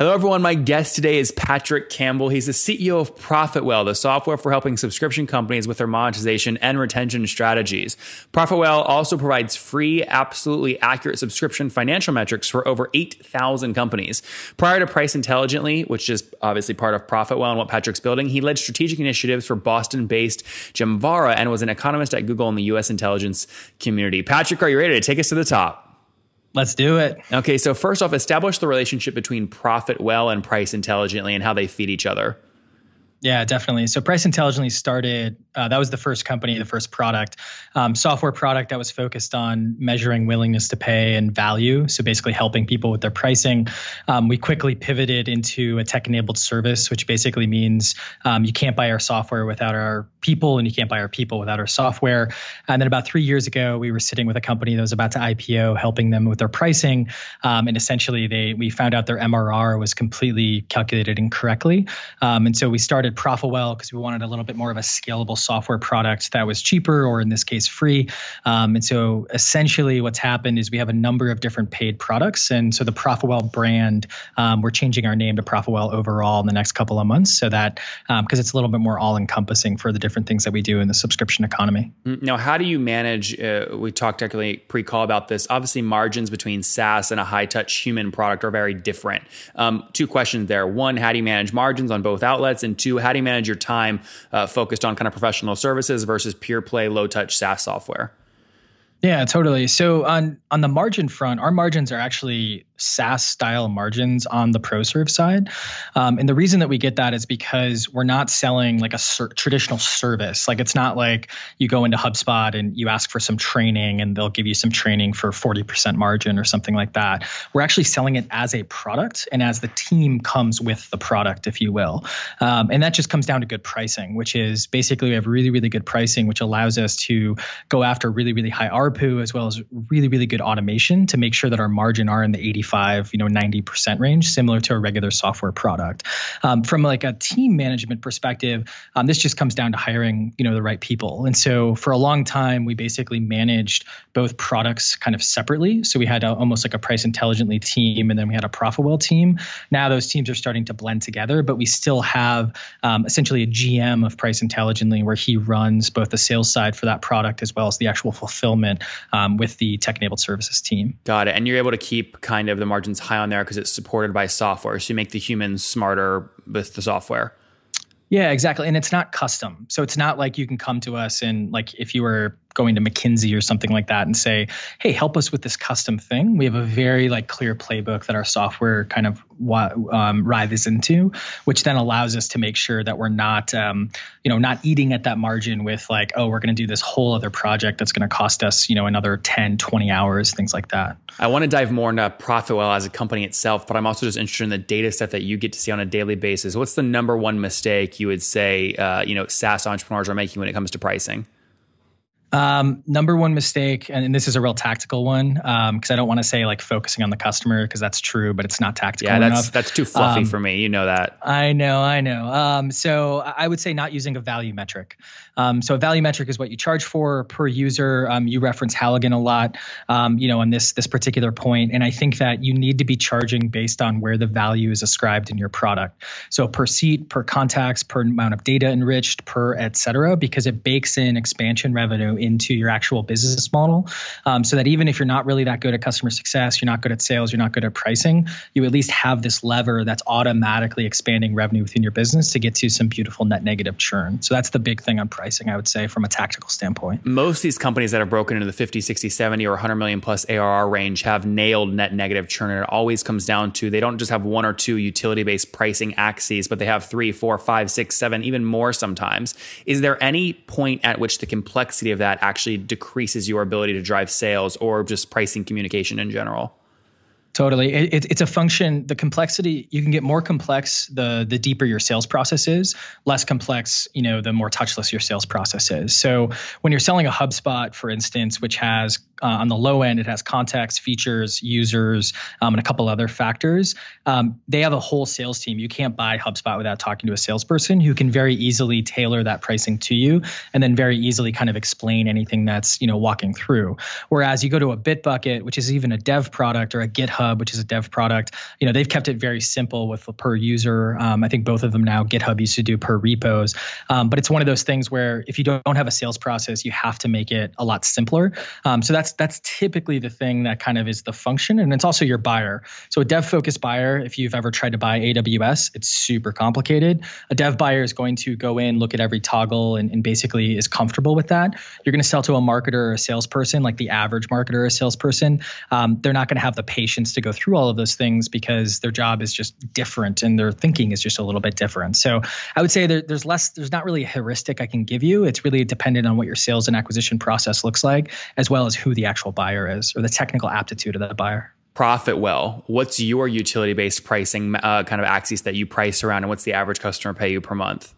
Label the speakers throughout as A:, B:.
A: Hello, everyone. My guest today is Patrick Campbell. He's the CEO of Profitwell, the software for helping subscription companies with their monetization and retention strategies. Profitwell also provides free, absolutely accurate subscription financial metrics for over 8,000 companies. Prior to Price Intelligently, which is obviously part of Profitwell and what Patrick's building, he led strategic initiatives for Boston based Gemvara and was an economist at Google in the US intelligence community. Patrick, are you ready to take us to the top?
B: Let's do it.
A: Okay, so first off, establish the relationship between profit well and price intelligently and how they feed each other.
B: Yeah, definitely. So Price Intelligently started, uh, that was the first company, the first product, um, software product that was focused on measuring willingness to pay and value. So basically helping people with their pricing. Um, we quickly pivoted into a tech enabled service, which basically means um, you can't buy our software without our people and you can't buy our people without our software. And then about three years ago, we were sitting with a company that was about to IPO, helping them with their pricing. Um, and essentially they, we found out their MRR was completely calculated incorrectly. Um, and so we started started Profitwell because we wanted a little bit more of a scalable software product that was cheaper, or in this case, free. Um, and so essentially, what's happened is we have a number of different paid products. And so the Profitwell brand, um, we're changing our name to Profitwell overall in the next couple of months so that because um, it's a little bit more all encompassing for the different things that we do in the subscription economy.
A: Mm, now, how do you manage? Uh, we talked actually pre call about this. Obviously, margins between SaaS and a high touch human product are very different. Um, two questions there. One, how do you manage margins on both outlets? And two, how do you manage your time uh, focused on kind of professional services versus pure play, low touch SaaS software?
B: Yeah, totally. So on on the margin front, our margins are actually SaaS style margins on the ProServe side. Um, and the reason that we get that is because we're not selling like a ser- traditional service. Like it's not like you go into HubSpot and you ask for some training and they'll give you some training for 40% margin or something like that. We're actually selling it as a product and as the team comes with the product, if you will. Um, and that just comes down to good pricing, which is basically we have really, really good pricing, which allows us to go after really, really high ARPU as well as really, really good automation to make sure that our margin are in the 85 85, you know, 90% range, similar to a regular software product. Um, from like a team management perspective, um, this just comes down to hiring, you know, the right people. And so for a long time, we basically managed both products kind of separately. So we had a, almost like a price intelligently team, and then we had a Profitwell team. Now those teams are starting to blend together, but we still have um, essentially a GM of price intelligently where he runs both the sales side for that product as well as the actual fulfillment um, with the tech enabled services team.
A: Got it. And you're able to keep kind of the margins high on there because it's supported by software. So you make the humans smarter with the software.
B: Yeah, exactly. And it's not custom. So it's not like you can come to us and like if you were going to McKinsey or something like that and say, "Hey, help us with this custom thing." We have a very like clear playbook that our software kind of um, writhes into, which then allows us to make sure that we're not, um, you know, not eating at that margin with like, "Oh, we're going to do this whole other project that's going to cost us, you know, another 10, 20 hours, things like that."
A: I want to dive more into Profitwell as a company itself, but I'm also just interested in the data set that you get to see on a daily basis. What's the number one mistake you would say, uh, you know, SaaS entrepreneurs are making when it comes to pricing?
B: Um, number one mistake, and, this is a real tactical one, because um, I don't want to say like focusing on the customer because that's true, but it's not tactical
A: yeah, that's,
B: enough.
A: that's too fluffy um, for me. You know that.
B: I know, I know. Um, so I would say not using a value metric. Um, so a value metric is what you charge for per user. Um, you reference Halligan a lot, um, you know, on this this particular point, and I think that you need to be charging based on where the value is ascribed in your product. So per seat, per contacts, per amount of data enriched, per et cetera, because it bakes in expansion revenue into your actual business model, um, so that even if you're not really that good at customer success, you're not good at sales, you're not good at pricing, you at least have this lever that's automatically expanding revenue within your business to get to some beautiful net negative churn. So that's the big thing on price pricing, I would say, from a tactical standpoint.
A: Most of these companies that have broken into the 50, 60, 70, or 100 million plus ARR range have nailed net negative churn. And it always comes down to they don't just have one or two utility based pricing axes, but they have three, four, five, six, seven, even more sometimes. Is there any point at which the complexity of that actually decreases your ability to drive sales or just pricing communication in general?
B: Totally, it, it's a function. The complexity you can get more complex the the deeper your sales process is. Less complex, you know, the more touchless your sales process is. So when you're selling a HubSpot, for instance, which has uh, on the low end it has contacts, features, users, um, and a couple other factors. Um, they have a whole sales team. You can't buy HubSpot without talking to a salesperson who can very easily tailor that pricing to you, and then very easily kind of explain anything that's you know walking through. Whereas you go to a Bitbucket, which is even a dev product, or a GitHub GitHub, which is a dev product. You know, they've kept it very simple with per user. Um, I think both of them now. GitHub used to do per repos, um, but it's one of those things where if you don't have a sales process, you have to make it a lot simpler. Um, so that's that's typically the thing that kind of is the function, and it's also your buyer. So a dev focused buyer, if you've ever tried to buy AWS, it's super complicated. A dev buyer is going to go in, look at every toggle, and, and basically is comfortable with that. You're going to sell to a marketer or a salesperson, like the average marketer or salesperson. Um, they're not going to have the patience to go through all of those things because their job is just different and their thinking is just a little bit different. So I would say there, there's less, there's not really a heuristic I can give you. It's really dependent on what your sales and acquisition process looks like, as well as who the actual buyer is or the technical aptitude of that buyer.
A: Profit well. What's your utility based pricing uh, kind of axis that you price around, and what's the average customer pay you per month?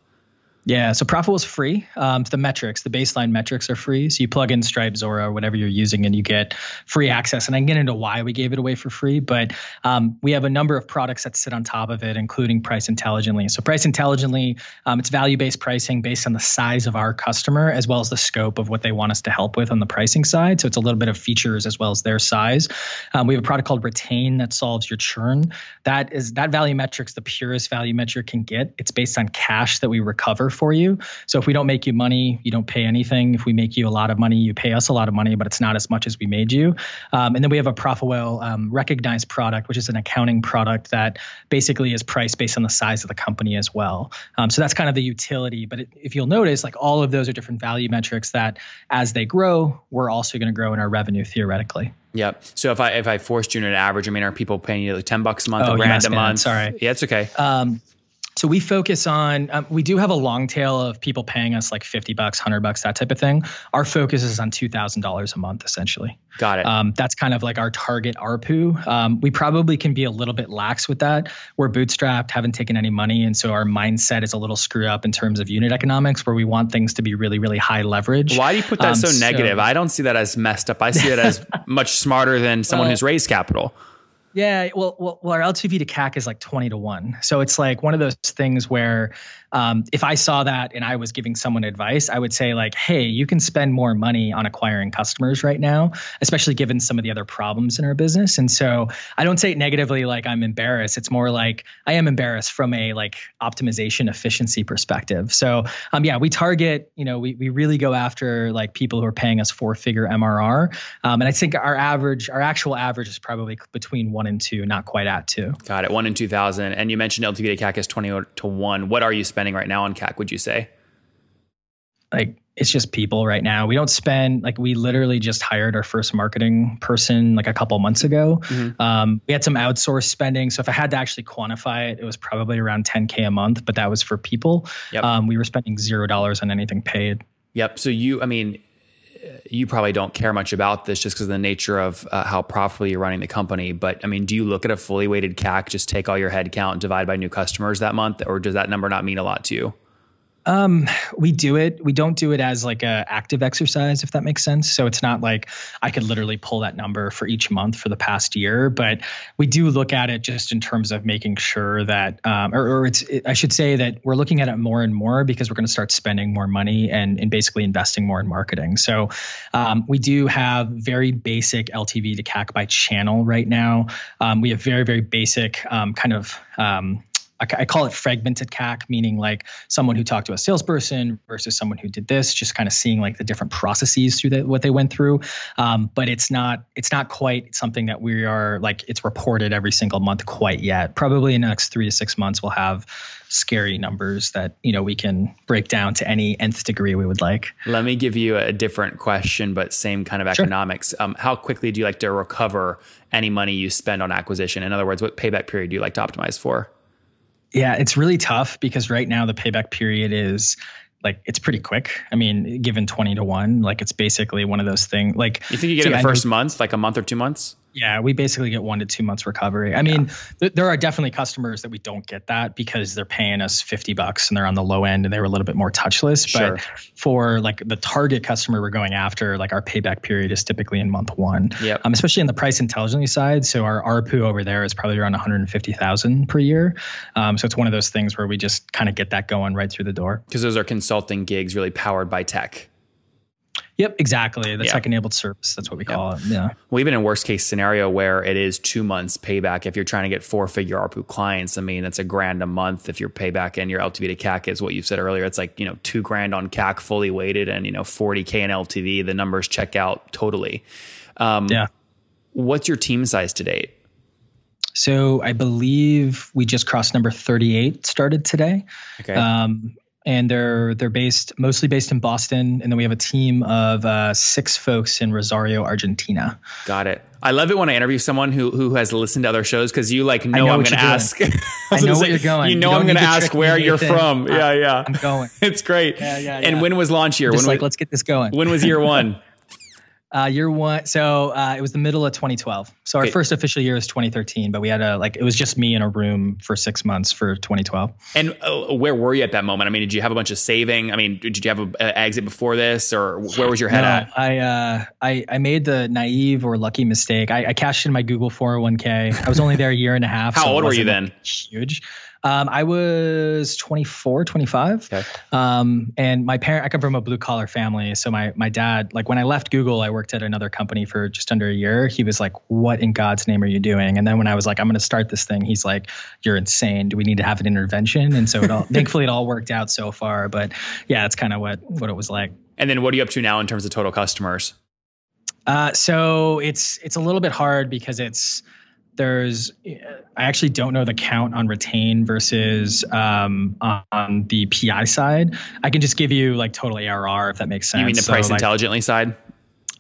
B: Yeah, so Profitwell is free. Um, the metrics, the baseline metrics are free. So you plug in Stripe, Zuora, whatever you're using, and you get free access. And I can get into why we gave it away for free, but um, we have a number of products that sit on top of it, including Price Intelligently. So Price Intelligently, um, it's value-based pricing based on the size of our customer as well as the scope of what they want us to help with on the pricing side. So it's a little bit of features as well as their size. Um, we have a product called Retain that solves your churn. That is that value metrics, the purest value metric can get. It's based on cash that we recover for you. So if we don't make you money, you don't pay anything. If we make you a lot of money, you pay us a lot of money, but it's not as much as we made you. Um, and then we have a Profitwell um, recognized product, which is an accounting product that basically is priced based on the size of the company as well. Um, so that's kind of the utility. But it, if you'll notice, like all of those are different value metrics that as they grow, we're also going to grow in our revenue theoretically.
A: Yep. So if I if I forced you to an average, I mean, are people paying you like ten bucks a month,
B: oh,
A: a grand a month?
B: Sorry.
A: Yeah, it's okay. Um,
B: so we focus on um, we do have a long tail of people paying us like 50 bucks 100 bucks that type of thing. Our focus is on $2000 a month essentially.
A: Got it.
B: Um, that's kind of like our target arpu. Um, we probably can be a little bit lax with that. We're bootstrapped haven't taken any money and so our mindset is a little screwed up in terms of unit economics where we want things to be really really high leverage.
A: Why do you put that um, so negative? So, i don't see that as messed up. I see it as much smarter than someone well, who's raised capital
B: yeah, well, well, well, our LTV to CAC is like 20 to 1. So it's like one of those things where um, if I saw that and I was giving someone advice, I would say, like, hey, you can spend more money on acquiring customers right now, especially given some of the other problems in our business. And so I don't say it negatively like I'm embarrassed. It's more like I am embarrassed from a like optimization efficiency perspective. So um, yeah, we target, you know, we, we really go after like people who are paying us four figure MRR. Um, and I think our average, our actual average is probably between one and two, not quite at two.
A: Got it. One in 2000. And you mentioned LTV to CAC is 20 to one. What are you spending? Spending right now on CAC, would you say?
B: Like it's just people right now. We don't spend like we literally just hired our first marketing person like a couple months ago. Mm-hmm. Um, we had some outsourced spending, so if I had to actually quantify it, it was probably around 10k a month, but that was for people. Yep. Um, we were spending zero dollars on anything paid.
A: Yep. So you, I mean, you probably don't care much about this just because of the nature of uh, how profitably you're running the company. But I mean, do you look at a fully weighted CAC, just take all your headcount, divide by new customers that month, or does that number not mean a lot to you?
B: Um, we do it. We don't do it as like a active exercise, if that makes sense. So it's not like I could literally pull that number for each month for the past year, but we do look at it just in terms of making sure that, um, or, or it's, it, I should say that we're looking at it more and more because we're going to start spending more money and, and basically investing more in marketing. So um, we do have very basic LTV to CAC by channel right now. Um, we have very, very basic um, kind of um, I call it fragmented CAC, meaning like someone who talked to a salesperson versus someone who did this, just kind of seeing like the different processes through the, what they went through. Um, but it's not it's not quite something that we are like it's reported every single month quite yet. Probably in the next three to six months, we'll have scary numbers that you know we can break down to any nth degree we would like.
A: Let me give you a different question, but same kind of
B: Sure.
A: economics. Um, how quickly do you like to recover any money you spend on acquisition? In other words, what payback period do you like to optimize for?
B: Yeah, it's really tough because right now the payback period is like it's pretty quick. I mean, given 20 to 1, like it's basically one of those things like
A: You think you get
B: See,
A: in the
B: I know-
A: first month, like a month or two months?
B: Yeah, we basically get one to two months recovery. I mean, th- there are definitely customers that we don't get that because they're paying us 50 bucks and they're on the low end and they were a little bit more touchless.
A: Sure.
B: But for like the target customer we're going after, like our payback period is typically in month one.
A: Yep.
B: Um, especially in the price intelligently side. So our ARPU over there is probably around 150,000 per year. Um, so it's one of those things where we just kind of get that going right through the door.
A: Because those are consulting gigs really powered by tech.
B: Yep, exactly. The
A: Yeah.
B: tech enabled service. That's what we call it. Yeah.
A: Well, even in worst case scenario where it is two months payback, if you're trying to get four figure ARPU clients, I mean, that's a grand a month. If your payback and your LTV to CAC is what you said earlier, it's like, you know, two grand on CAC fully weighted and, you know, 40K in LTV, the numbers check out totally. Um,
B: Yeah.
A: What's your team size to date?
B: So I believe we just crossed number 38 started today.
A: Okay.
B: Um, and they're they're based mostly based in Boston, and then we have a team of uh, six folks in Rosario, Argentina.
A: Got it. I love it when I interview someone who who has listened to other shows because you like know,
B: know
A: I'm going to ask. I
B: know where you're going.
A: You
B: You
A: know
B: don't
A: I'm going to ask where you're
B: anything.
A: from.
B: I-
A: Yeah, yeah.
B: I'm going.
A: It's great.
B: Yeah, yeah,
A: And when was launch year?
B: Just
A: when
B: like
A: was,
B: let's get this going.
A: when was year one?
B: Uh, year one. So uh, it was the middle of 2012. So our first official year is 2013, but we had a like it was just me in a room for six months for 2012.
A: And uh, where were you at that moment? I mean, did you have a bunch of saving? I mean, did you have an exit before this, or where was your head
B: No,
A: at?
B: I uh, I I made the naive or lucky mistake. I, I cashed in my Google 401k. I was only there a year and a half.
A: How
B: so
A: old were you then?
B: Huge. Um, I was 24, 25.
A: Okay.
B: Um, and my parent, I come from a blue collar family. So my, my dad, like when I left Google, I worked at another company for just under a year. He was like, what in God's name are you doing? And then when I was like, I'm going to start this thing, he's like, you're insane. Do we need to have an intervention? And so it all, thankfully it all worked out so far, but yeah, it's kind of what, what it was like.
A: And then what are you up to now in terms of total customers?
B: Uh, so it's it's a little bit hard because it's there's I actually don't know the count on retain versus um, on the PI side. I can just give you like total ARR if that makes sense.
A: You mean the
B: So,
A: price
B: like,
A: intelligently side?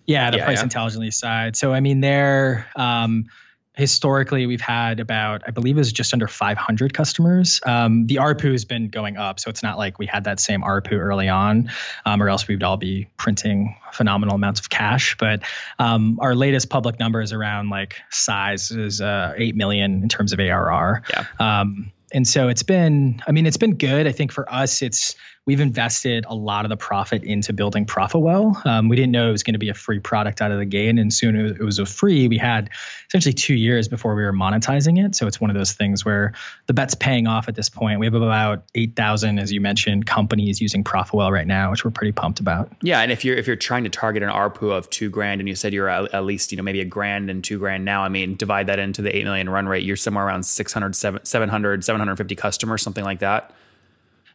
B: Yeah, the
A: Yeah,
B: price
A: yeah.
B: intelligently side. So I mean, there um, historically we've had about I believe it was just under 500 customers. Um, the ARPU has been going up, so it's not like we had that same ARPU early on, um, or else we would all be printing phenomenal amounts of cash. But um, our latest public number is around like size is uh, eight million in terms of ARR.
A: Yeah.
B: Um, and so it's been, I mean, it's been good. I think for us, it's we've invested a lot of the profit into building ProfitWell. Um, we didn't know it was going to be a free product out of the gate, and soon it was, it was a free. We had essentially two years before we were monetizing it. So it's one of those things where the bet's paying off at this point. We have about eight thousand, as you mentioned, companies using ProfitWell right now, which we're pretty pumped about.
A: Yeah, and if you're if you're trying to target an ARPU of two grand, and you said you're at, least you know maybe a grand and two grand now, I mean divide that into the eight million run rate, you're somewhere around 600, 700, 750 customers, something like that.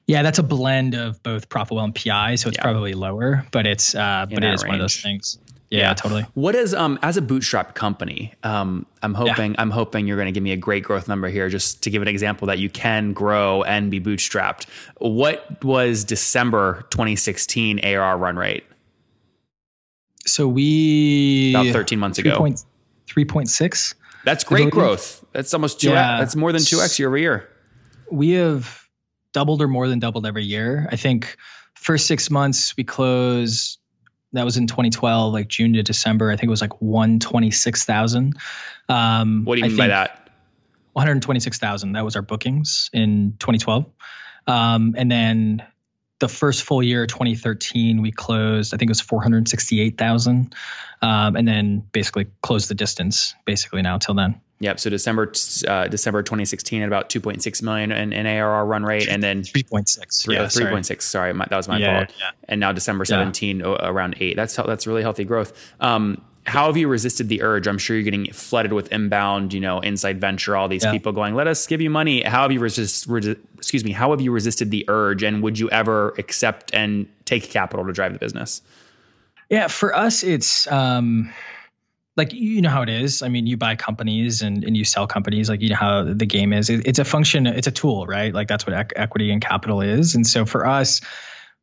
B: Yeah, that's a blend of both ProfitWell and PI, so it's
A: Yeah.
B: probably lower, but it's uh, but it
A: is
B: is one of those things. Yeah, totally.
A: What is um as a bootstrap company? Um, I'm hoping I'm hoping you're going to give me a great growth number here, just to give an example that you can grow and be bootstrapped. What was December 2016 ARR run rate?
B: So we
A: About 13 months ago.
B: Three point six.
A: That's great growth. That's almost two.
B: Yeah.
A: X, that's more than two x year over year.
B: we have doubled or more than doubled every year. I think first six months we closed. That was in 2012, like June to December. I think it was like 126,000. Um,
A: What do you mean by that?
B: 126,000. That was our bookings in 2012. Um, and then the first full year, 2013, we closed, I think it was 468,000. Um, and then basically closed the distance basically now till then.
A: Yep. So December uh, December 2016 at about 2.6 million in, in ARR run rate, and then
B: 3.6.
A: three,
B: yeah,
A: oh, 3.6. Sorry, my, that was my
B: Yeah,
A: fault.
B: yeah.
A: And now December
B: Yeah.
A: 17 o- around eight. That's that's really healthy growth. Um, how have you resisted the urge? I'm sure you're getting flooded with inbound, you know, inside venture, all these yeah. people going, "Let us give you money." How have you resist? Resi- excuse me. How have you resisted the urge, and would you ever accept and take capital to drive the business?
B: Yeah, for us, it's um, like you know how it is. I mean, you buy companies and, and you sell companies. Like you know how the game is. It, it's a function. It's a tool, right? Like that's what equity and capital is. And so for us,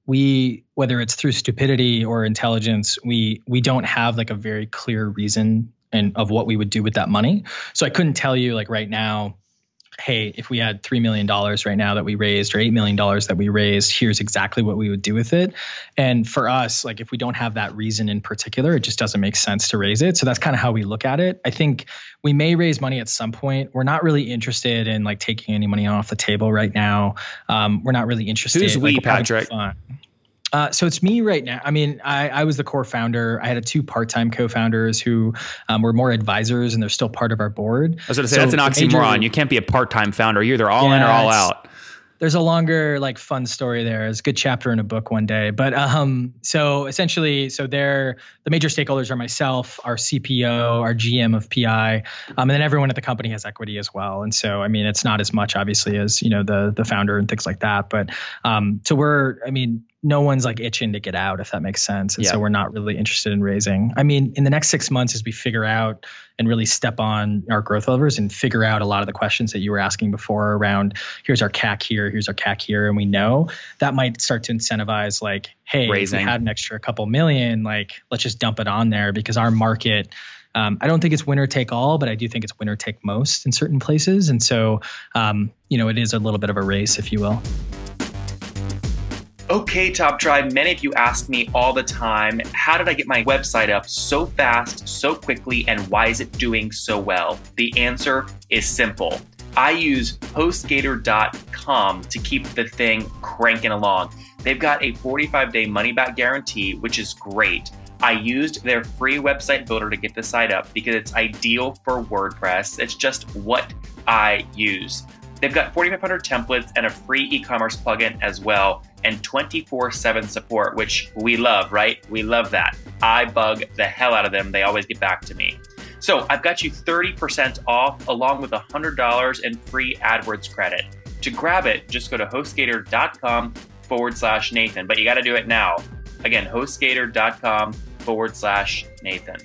B: we whether it's through stupidity or intelligence we we don't have like a very clear reason and of what we would do with that money. So i couldn't tell you like right now hey if we had $3 million right now that we raised or $8 million that we raised here's exactly what we would do with it. And for us like if we don't have that reason in particular it just doesn't make sense to raise it. So that's kind of how we look at it. I think we may raise money at some point. We're not really interested in like taking any money off the table right now. Um, we're not really interested
A: who's we
B: like,
A: patrick
B: uh, so it's me right now. I mean, I, I was the core founder. I had a two part-time co-founders who um, were more advisors, and they're still part of our board.
A: I was going to say so that's an oxymoron. Major, you can't be a part-time founder. You're either all yeah, in or all out.
B: There's a longer, like, fun story there. It's a good chapter in a book one day. But um, so essentially, so they're the major stakeholders are myself, our CPO, our GM of PI, um, and then everyone at the company has equity as well. And so, I mean, it's not as much obviously as you know the the founder and things like that. But um, so we're, I mean no one's like itching to get out if that makes sense and yeah. so we're not really interested in raising i mean in the next six months as we figure out and really step on our growth levers and figure out a lot of the questions that you were asking before around here's our cac here here's our cac here and we know that might start to incentivize like hey raising. if we had an extra couple million like let's just dump it on there because our market um, I don't think it's winner take all, but I do think it's winner take most in certain places. And so, um, you know, it is a little bit of a race, if you will.
A: Okay, Top Tribe, many of you ask me all the time how did I get my website up so fast, so quickly, and why is it doing so well? The answer is simple. I use HostGator.com to keep the thing cranking along. They've got a 45 day money back guarantee, which is great. I used their free website builder to get the site up because it's ideal for WordPress. It's just what I use. They've got 4,500 templates and a free e commerce plugin as well, and 24 7 support, which we love, right? We love that. I bug the hell out of them. They always get back to me. So I've got you 30% off along with $100 in free AdWords credit. To grab it, just go to hostgator.com forward slash Nathan, but you got to do it now. Again, hostgator.com forward slash Nathan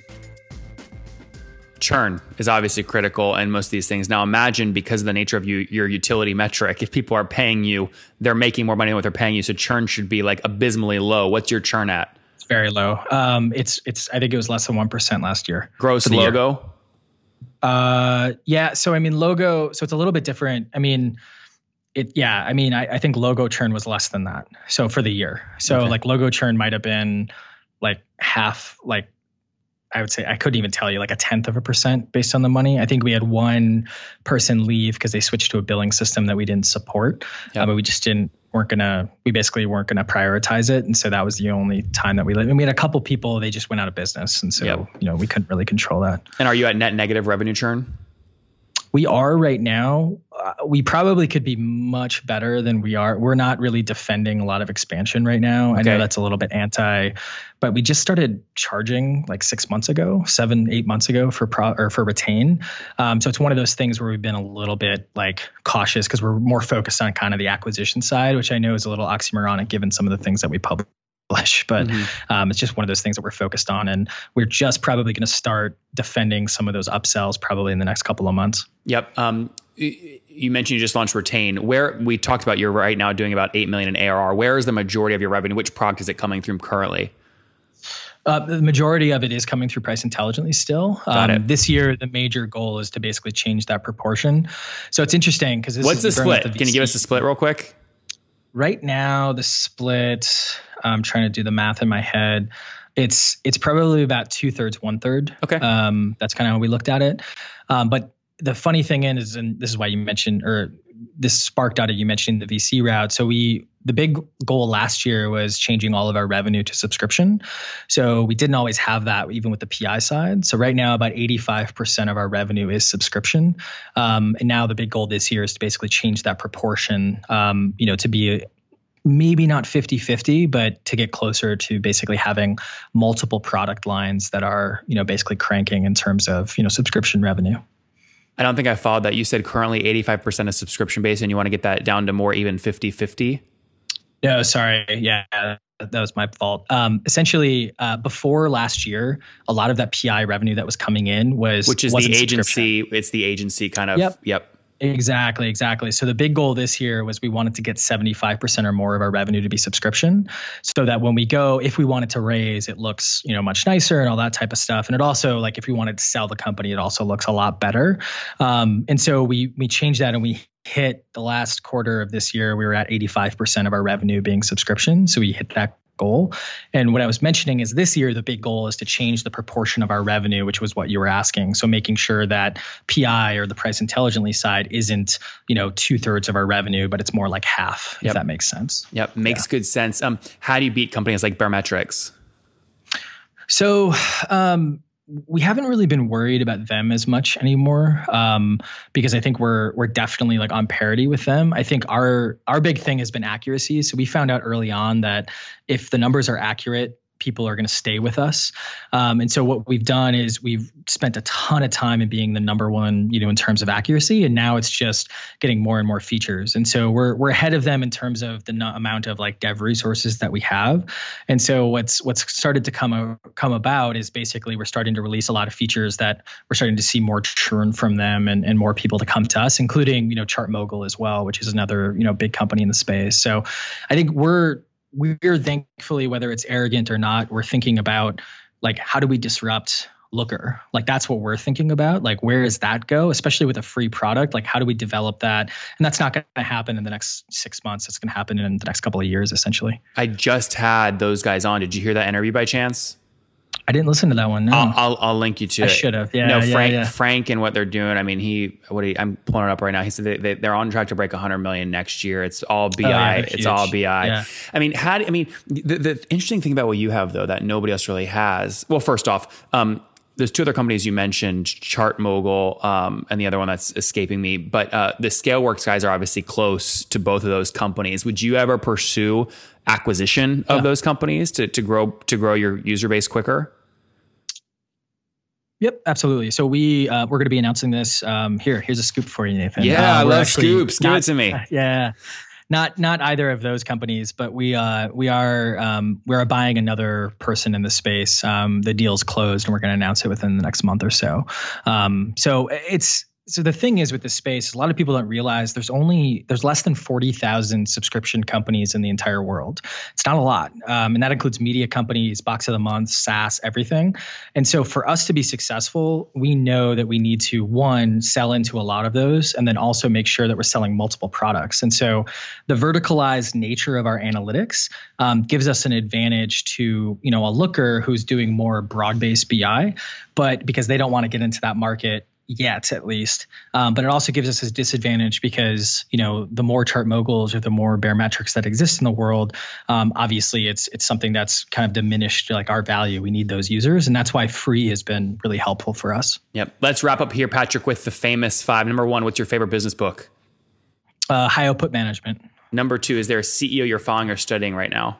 A: churn is obviously critical in most of these things. Now, imagine because of the nature of you, your utility metric, if people are paying you, they're making more money than what they're paying you. So churn should be like abysmally low. What's your churn at?
B: It's very low. Um, it's it's. I think it was less than one percent last year.
A: Gross logo. Year.
B: Uh, yeah. So I mean, logo. So it's a little bit different. I mean. It, yeah, I mean, I, I think logo churn was less than that. So for the year, so okay. like logo churn might have been like half, like I would say I couldn't even tell you like a tenth of a percent based on the money. I think we had one person leave because they switched to a billing system that we didn't support, yep. uh, but we just didn't weren't gonna we basically weren't gonna prioritize it, and so that was the only time that we lived. And we had a couple people they just went out of business, and so yep. you know we couldn't really control that.
A: And are you at net negative revenue churn?
B: We are right now. Uh, we probably could be much better than we are. We're not really defending a lot of expansion right now. Okay. I know that's a little bit anti, but we just started charging like six months ago, seven, eight months ago for pro or for retain. Um, so it's one of those things where we've been a little bit like cautious because we're more focused on kind of the acquisition side, which I know is a little oxymoronic given some of the things that we publish but mm-hmm. um, it's just one of those things that we're focused on, and we're just probably going to start defending some of those upsells probably in the next couple of months.
A: Yep. Um, you mentioned you just launched Retain. Where we talked about you're right now doing about eight million in ARR. Where is the majority of your revenue? Which product is it coming through currently?
B: Uh, the majority of it is coming through price intelligently still.
A: Um.
B: This year, the major goal is to basically change that proportion. So it's interesting because
A: what's the split? The Can you give us the split real quick?
B: Right now, the split. I'm trying to do the math in my head. It's it's probably about two thirds, one third.
A: Okay.
B: Um, that's kind of how we looked at it. Um, but the funny thing is, and this is why you mentioned, or this sparked out of you mentioning the VC route. So we the big goal last year was changing all of our revenue to subscription. So we didn't always have that even with the PI side. So right now, about 85% of our revenue is subscription. Um, and now the big goal this year is to basically change that proportion, um, you know, to be maybe not 50-50 but to get closer to basically having multiple product lines that are you know basically cranking in terms of you know subscription revenue
A: I don't think I followed that. You said currently 85% is subscription based and you want to get that down to more even 50 50.
B: No, sorry. Yeah, that was my fault. Um, essentially, uh, before last year, a lot of that PI revenue that was coming in was
A: which is the agency. It's the agency kind of.
B: Yep.
A: Yep.
B: Exactly, exactly. So the big goal this year was we wanted to get 75% or more of our revenue to be subscription so that when we go if we wanted to raise it looks, you know, much nicer and all that type of stuff. And it also like if we wanted to sell the company it also looks a lot better. Um, and so we we changed that and we hit the last quarter of this year we were at 85% of our revenue being subscription. So we hit that goal. And what I was mentioning is this year, the big goal is to change the proportion of our revenue, which was what you were asking. So making sure that PI or the price intelligently side isn't, you know, two thirds of our revenue, but it's more like half, yep. if that makes sense.
A: Yep. Makes yeah. good sense. Um, how do you beat companies like Baremetrics?
B: So, um, we haven't really been worried about them as much anymore um, because I think we're we're definitely like on parity with them. I think our our big thing has been accuracy. So we found out early on that if the numbers are accurate, people are going to stay with us. Um, and so what we've done is we've spent a ton of time in being the number one, you know, in terms of accuracy, and now it's just getting more and more features. And so we're we're ahead of them in terms of the amount of like dev resources that we have. And so what's what's started to come come about is basically we're starting to release a lot of features that we're starting to see more churn from them and, and more people to come to us, including you know ChartMogul as well, which is another you know big company in the space. So I think we're we're thankfully whether it's arrogant or not we're thinking about like how do we disrupt looker? Like that's what we're thinking about. Like where does that go? Especially with a free product like how do we develop that? And that's not going to happen in the next six months. It's going to happen in the next couple of years essentially.
A: I just had those guys on. Did you hear that interview by chance
B: I didn't listen to that one. No.
A: I'll, I'll, I'll link you to
B: I should have. Yeah.
A: No, Frank,
B: yeah.
A: Frank, and what they're doing. I mean, he, what he, I'm pulling it up right now. He said they, they, are on track to break 100 million next year. It's all BI. Oh, yeah, it's all BI. Yeah. I mean, how? Do, I mean, the, the, interesting thing about what you have though that nobody else really has. Well, first off, um, there's two other companies you mentioned, ChartMogul, um, and the other one that's escaping me. But uh, the ScaleWorks guys are obviously close to both of those companies. Would you ever pursue acquisition of yeah. those companies to to grow to grow your user base quicker?
B: Yep, absolutely. So we uh, we're going to be announcing this um, here. Here's a scoop for you, Nathan.
A: Yeah, uh, I love scoops. Give it to me.
B: Yeah, not not either of those companies, but we uh, we are um, we are buying another person in the space. Um, the deal's closed, and we're going to announce it within the next month or so. Um, so it's so the thing is with this space, a lot of people don't realize there's only there's less than forty thousand subscription companies in the entire world. It's not a lot, um, and that includes media companies, box of the month, SaaS, everything. And so for us to be successful, we know that we need to one sell into a lot of those, and then also make sure that we're selling multiple products. And so the verticalized nature of our analytics um, gives us an advantage to you know a looker who's doing more broad-based BI, but because they don't want to get into that market yet at least. Um, but it also gives us a disadvantage because you know the more ChartMoguls or the more Baremetrics that exist in the world, um, obviously it's it's something that's kind of diminished like our value. We need those users, and that's why free has been really helpful for us.
A: Yep. Let's wrap up here, Patrick, with the famous five. Number one, what's your favorite business book?
B: Uh, high output management.
A: Number two, is there a CEO you're following or studying right now?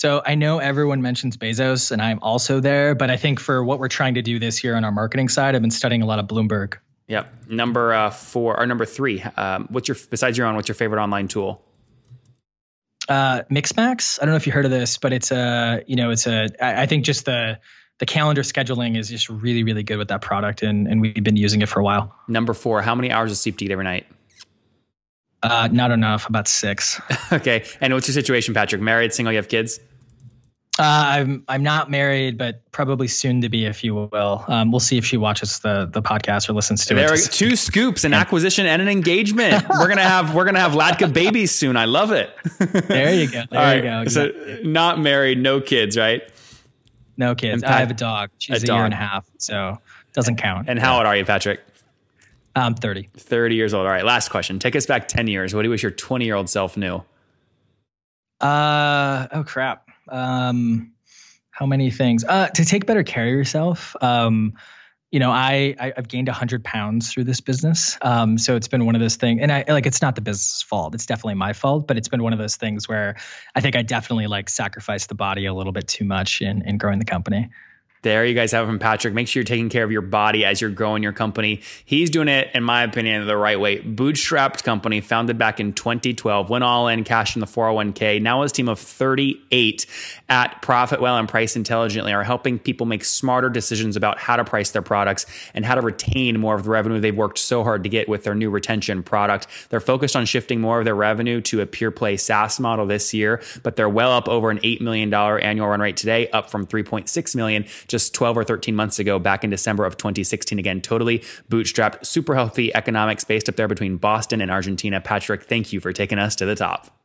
B: So I know everyone mentions Bezos, and I'm also there. But I think for what we're trying to do this year on our marketing side, I've been studying a lot of Bloomberg.
A: Yep. Number uh, four or number three. Um, what's your besides your own? What's your favorite online tool?
B: Uh, Mixmax. I don't know if you heard of this, but it's a you know it's a I, I think just the the calendar scheduling is just really really good with that product, and and we've been using it for a while.
A: Number four. How many hours of sleep do you get every night?
B: Uh, not enough. About six.
A: okay. And what's your situation, Patrick? Married, single? You have kids?
B: Uh, I'm I'm not married, but probably soon to be, if you will. Um, we'll see if she watches the the podcast or listens to
A: there
B: it.
A: There are two scoops, an acquisition and an engagement. we're gonna have we're gonna have Latka babies soon. I love it.
B: there you go. There you go.
A: So not married, no kids, right?
B: No kids. Pat- I have a dog. She's a, a dog. year and a half, so doesn't count.
A: And how old are you, Patrick?
B: I'm 30.
A: 30 years old. All right. Last question. Take us back 10 years. What do you wish your 20 year old self knew?
B: Uh oh crap um, how many things? Uh, to take better care of yourself. Um, you know, I, I have gained hundred pounds through this business. Um, so it's been one of those things, and I like it's not the business fault. It's definitely my fault, but it's been one of those things where I think I definitely like sacrificed the body a little bit too much in in growing the company.
A: There you guys have it from Patrick. Make sure you're taking care of your body as you're growing your company. He's doing it, in my opinion, the right way. Bootstrapped company, founded back in 2012, went all in, cash in the 401k. Now his team of 38 at Profit Well and Price Intelligently are helping people make smarter decisions about how to price their products and how to retain more of the revenue they've worked so hard to get with their new retention product. They're focused on shifting more of their revenue to a pure play SaaS model this year, but they're well up over an $8 million annual run rate today, up from 3.6 million just 12 or 13 months ago back in December of 2016. Again, totally bootstrapped, super healthy economics based up there between Boston and Argentina. Patrick, thank you for taking us to the top.